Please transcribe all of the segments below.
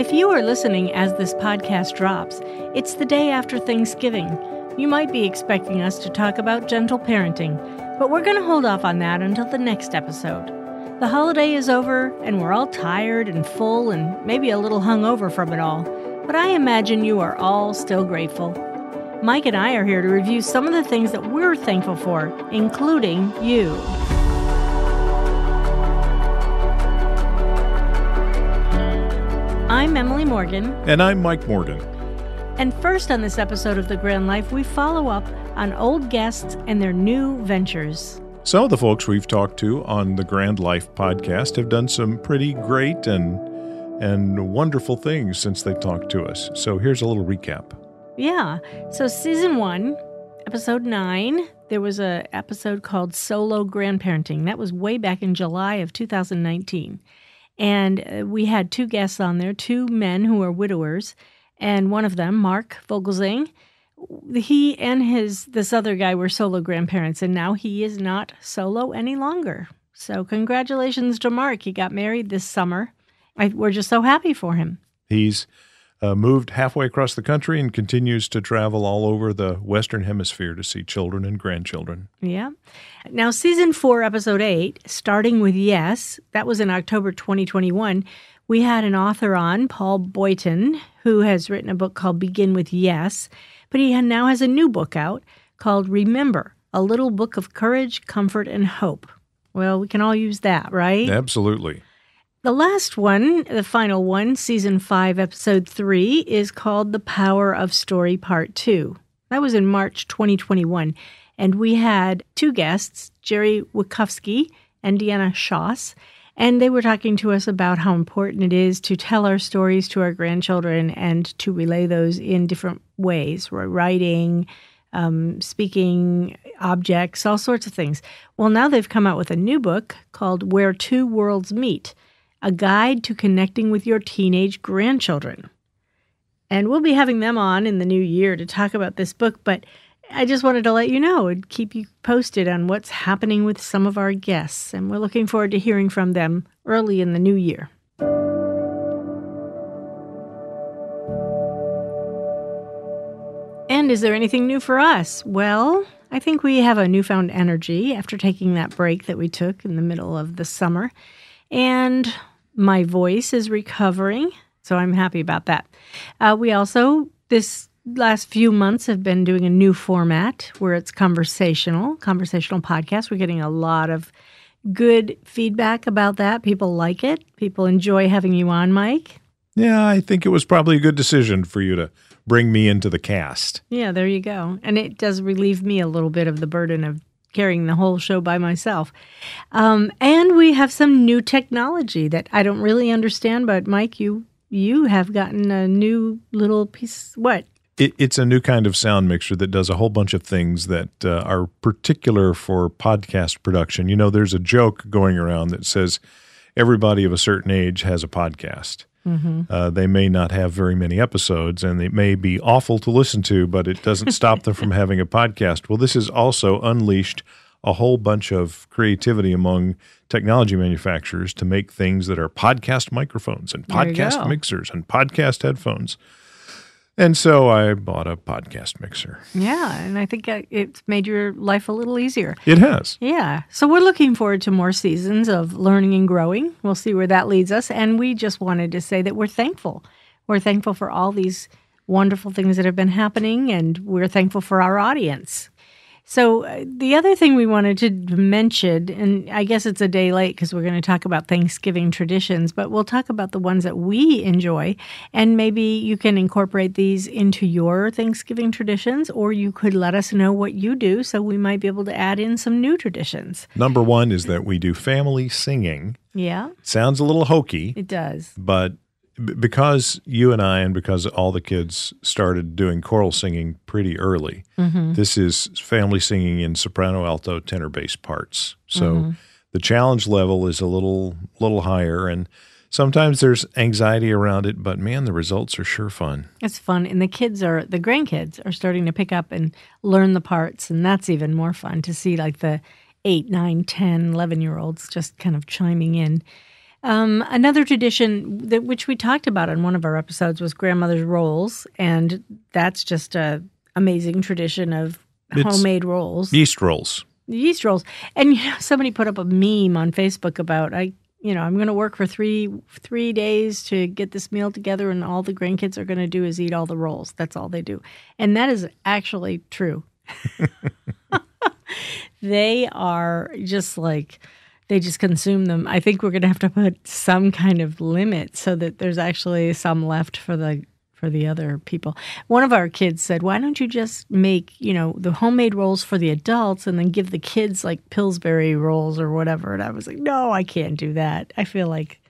If you are listening as this podcast drops, it's the day after Thanksgiving. You might be expecting us to talk about gentle parenting, but we're going to hold off on that until the next episode. The holiday is over, and we're all tired and full and maybe a little hungover from it all, but I imagine you are all still grateful. Mike and I are here to review some of the things that we're thankful for, including you. I'm Emily Morgan. And I'm Mike Morgan. And first on this episode of The Grand Life, we follow up on old guests and their new ventures. Some of the folks we've talked to on the Grand Life podcast have done some pretty great and and wonderful things since they talked to us. So here's a little recap. Yeah. So season 1, episode 9, there was a episode called Solo Grandparenting. That was way back in July of 2019. And uh, we had two guests on there, two men who are widowers, and one of them, Mark Vogelsang, he and his this other guy were solo grandparents, and now he is not solo any longer. So congratulations to Mark. He got married this summer. I, we're just so happy for him. He's uh, moved halfway across the country and continues to travel all over the Western Hemisphere to see children and grandchildren. Yeah. Now, season four, episode eight, starting with Yes, that was in October 2021. We had an author on, Paul Boynton, who has written a book called Begin with Yes, but he now has a new book out called Remember A Little Book of Courage, Comfort, and Hope. Well, we can all use that, right? Absolutely. The last one, the final one, season five, episode three, is called The Power of Story Part Two. That was in March 2021. And we had two guests, Jerry Witkovsky and Deanna Shoss. And they were talking to us about how important it is to tell our stories to our grandchildren and to relay those in different ways, writing, um, speaking, objects, all sorts of things. Well, now they've come out with a new book called Where Two Worlds Meet a guide to connecting with your teenage grandchildren. And we'll be having them on in the new year to talk about this book, but I just wanted to let you know and keep you posted on what's happening with some of our guests. And we're looking forward to hearing from them early in the new year. And is there anything new for us? Well, I think we have a newfound energy after taking that break that we took in the middle of the summer. And my voice is recovering, so I'm happy about that. Uh, we also, this last few months, have been doing a new format where it's conversational, conversational podcast. We're getting a lot of good feedback about that. People like it. People enjoy having you on, Mike. Yeah, I think it was probably a good decision for you to bring me into the cast. Yeah, there you go. And it does relieve me a little bit of the burden of carrying the whole show by myself. Um, and we have some new technology that I don't really understand, but Mike, you you have gotten a new little piece. What? It, it's a new kind of sound mixer that does a whole bunch of things that uh, are particular for podcast production. You know, there's a joke going around that says everybody of a certain age has a podcast. Mm-hmm. Uh, they may not have very many episodes and it may be awful to listen to, but it doesn't stop them from having a podcast. Well, this has also unleashed a whole bunch of creativity among technology manufacturers to make things that are podcast microphones and podcast mixers and podcast headphones. And so I bought a podcast mixer. Yeah, and I think it's made your life a little easier. It has. Yeah. So we're looking forward to more seasons of learning and growing. We'll see where that leads us. And we just wanted to say that we're thankful. We're thankful for all these wonderful things that have been happening, and we're thankful for our audience. So, uh, the other thing we wanted to mention, and I guess it's a day late because we're going to talk about Thanksgiving traditions, but we'll talk about the ones that we enjoy. And maybe you can incorporate these into your Thanksgiving traditions, or you could let us know what you do so we might be able to add in some new traditions. Number one is that we do family singing. Yeah. Sounds a little hokey. It does. But because you and I, and because all the kids started doing choral singing pretty early, mm-hmm. this is family singing in soprano, alto, tenor, bass parts. So mm-hmm. the challenge level is a little little higher, and sometimes there's anxiety around it. But man, the results are sure fun. It's fun, and the kids are the grandkids are starting to pick up and learn the parts, and that's even more fun to see like the eight, nine, 10, 11 year olds just kind of chiming in. Um, another tradition that which we talked about on one of our episodes was grandmother's rolls, and that's just a amazing tradition of It's homemade rolls, Yeast rolls. yeast rolls. And you know, somebody put up a meme on Facebook about I, you know, I'm going to work for three three days to get this meal together, and all the grandkids are going to do is eat all the rolls. That's all they do, and that is actually true. they are just like they just consume them. I think we're going to have to put some kind of limit so that there's actually some left for the for the other people. One of our kids said, "Why don't you just make, you know, the homemade rolls for the adults and then give the kids like Pillsbury rolls or whatever?" And I was like, "No, I can't do that. I feel like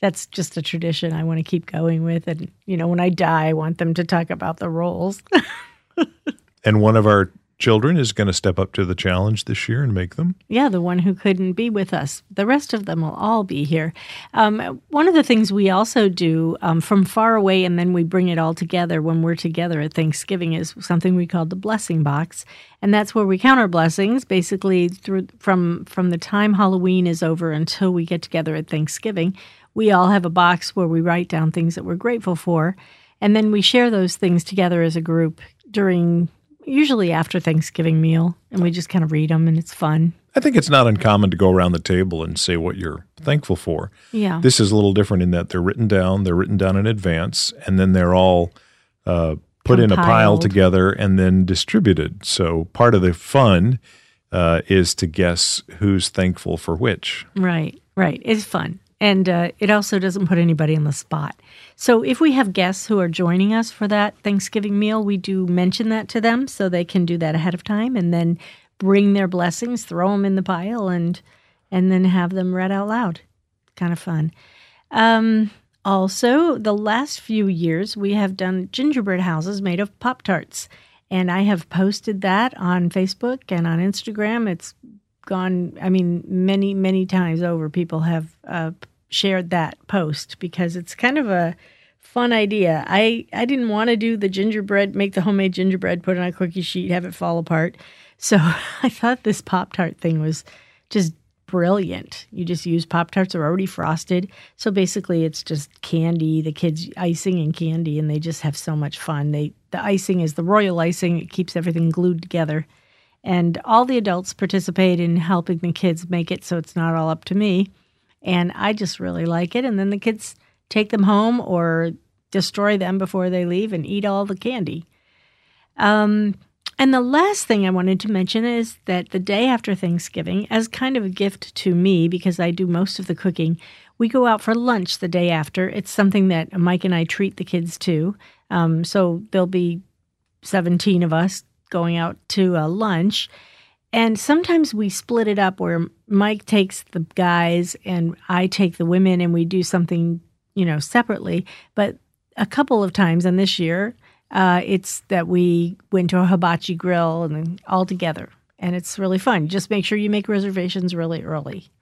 that's just a tradition I want to keep going with and, you know, when I die, I want them to talk about the rolls." And one of our children is going to step up to the challenge this year and make them. Yeah, the one who couldn't be with us. The rest of them will all be here. Um, one of the things we also do um, from far away and then we bring it all together when we're together at Thanksgiving is something we call the blessing box. And that's where we count our blessings basically through from from the time Halloween is over until we get together at Thanksgiving. We all have a box where we write down things that we're grateful for. And then we share those things together as a group during usually after Thanksgiving meal. And we just kind of read them and it's fun. I think it's not uncommon to go around the table and say what you're thankful for. Yeah. This is a little different in that they're written down, they're written down in advance, and then they're all uh, put in a pile together and then distributed. So part of the fun uh, is to guess who's thankful for which. Right, right. It's fun. And uh, it also doesn't put anybody on the spot. So if we have guests who are joining us for that Thanksgiving meal, we do mention that to them so they can do that ahead of time and then bring their blessings, throw them in the pile, and and then have them read out loud. Kind of fun. Um, also, the last few years we have done gingerbread houses made of Pop Tarts. And I have posted that on Facebook and on Instagram. It's gone, I mean, many, many times over, people have uh, shared that post because it's kind of a fun idea. I, I didn't want to do the gingerbread, make the homemade gingerbread, put it on a cookie sheet, have it fall apart. So I thought this Pop Tart thing was just brilliant. You just use Pop Tarts are already frosted. So basically it's just candy, the kids icing and candy and they just have so much fun. They the icing is the royal icing. It keeps everything glued together. And all the adults participate in helping the kids make it so it's not all up to me. And I just really like it and then the kids take them home or destroy them before they leave and eat all the candy. Um and the last thing I wanted to mention is that the day after Thanksgiving, as kind of a gift to me, because I do most of the cooking, we go out for lunch the day after. It's something that Mike and I treat the kids to. Um, so there'll be 17 of us going out to a lunch. And sometimes we split it up where Mike takes the guys and I take the women and we do something, you know, separately. But a couple of times, and this year, uh, it's that we went to a hibachi grill and all together. And it's really fun. Just make sure you make reservations really early.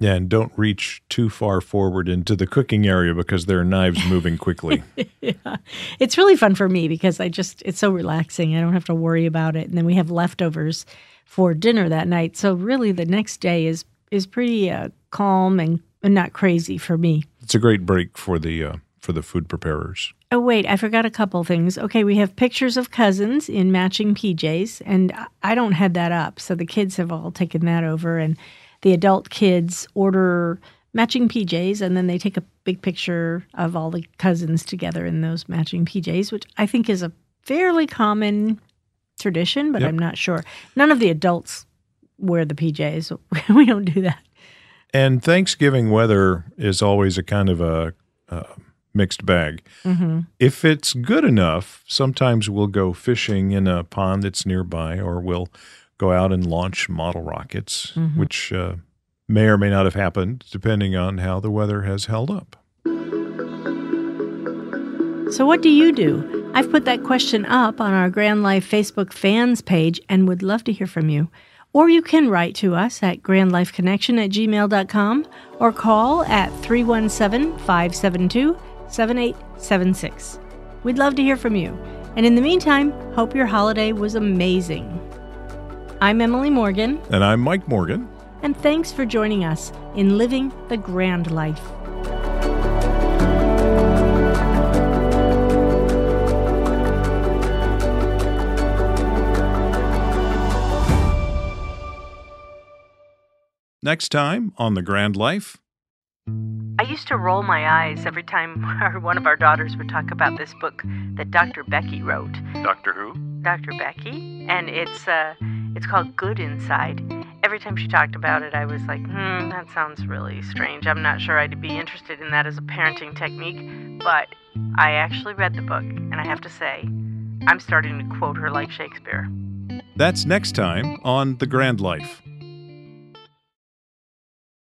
Yeah, and don't reach too far forward into the cooking area because there are knives moving quickly. yeah. It's really fun for me because I just, it's so relaxing. I don't have to worry about it. And then we have leftovers for dinner that night. So really the next day is, is pretty uh, calm and, and not crazy for me. it's a great break for the uh, for the food preparers. Oh, wait, I forgot a couple things. Okay, we have pictures of cousins in matching PJs, and I- I don't have that up. So the kids have all taken that over, and the adult kids order matching PJs, and then they take a big picture of all the cousins together in those matching PJs, which I think is a fairly common tradition, but Yep. I'm not sure. None of the adults wear the PJs. we don't do that. And Thanksgiving weather is always a kind of a mixed bag. hmm If it's good enough, sometimes we'll go fishing in a pond that's nearby, or we'll go out and launch model rockets, which uh, may or may not have happened depending on how the weather has held up. So, what do you do? I've put that question up on our Grand Life Facebook fans page and would love to hear from you. Or you can write to us at grandlifeconnection at gmail.com or call at 317 572 7876. We'd love to hear from you. And in the meantime, hope your holiday was amazing. I'm Emily Morgan. And I'm Mike Morgan. And thanks for joining us in Living the Grand Life. Next time on The Grand Life. I used to roll my eyes every time one of our daughters would talk about this book that Dr. Becky wrote. Doctor who? Dr. Becky. And it's, uh, it's called Good Inside. Every time she talked about it, I was like, hmm, that sounds really strange. I'm not sure I'd be interested in that as a parenting technique. But I actually read the book, and I have to say, I'm starting to quote her like Shakespeare. That's next time on The Grand Life.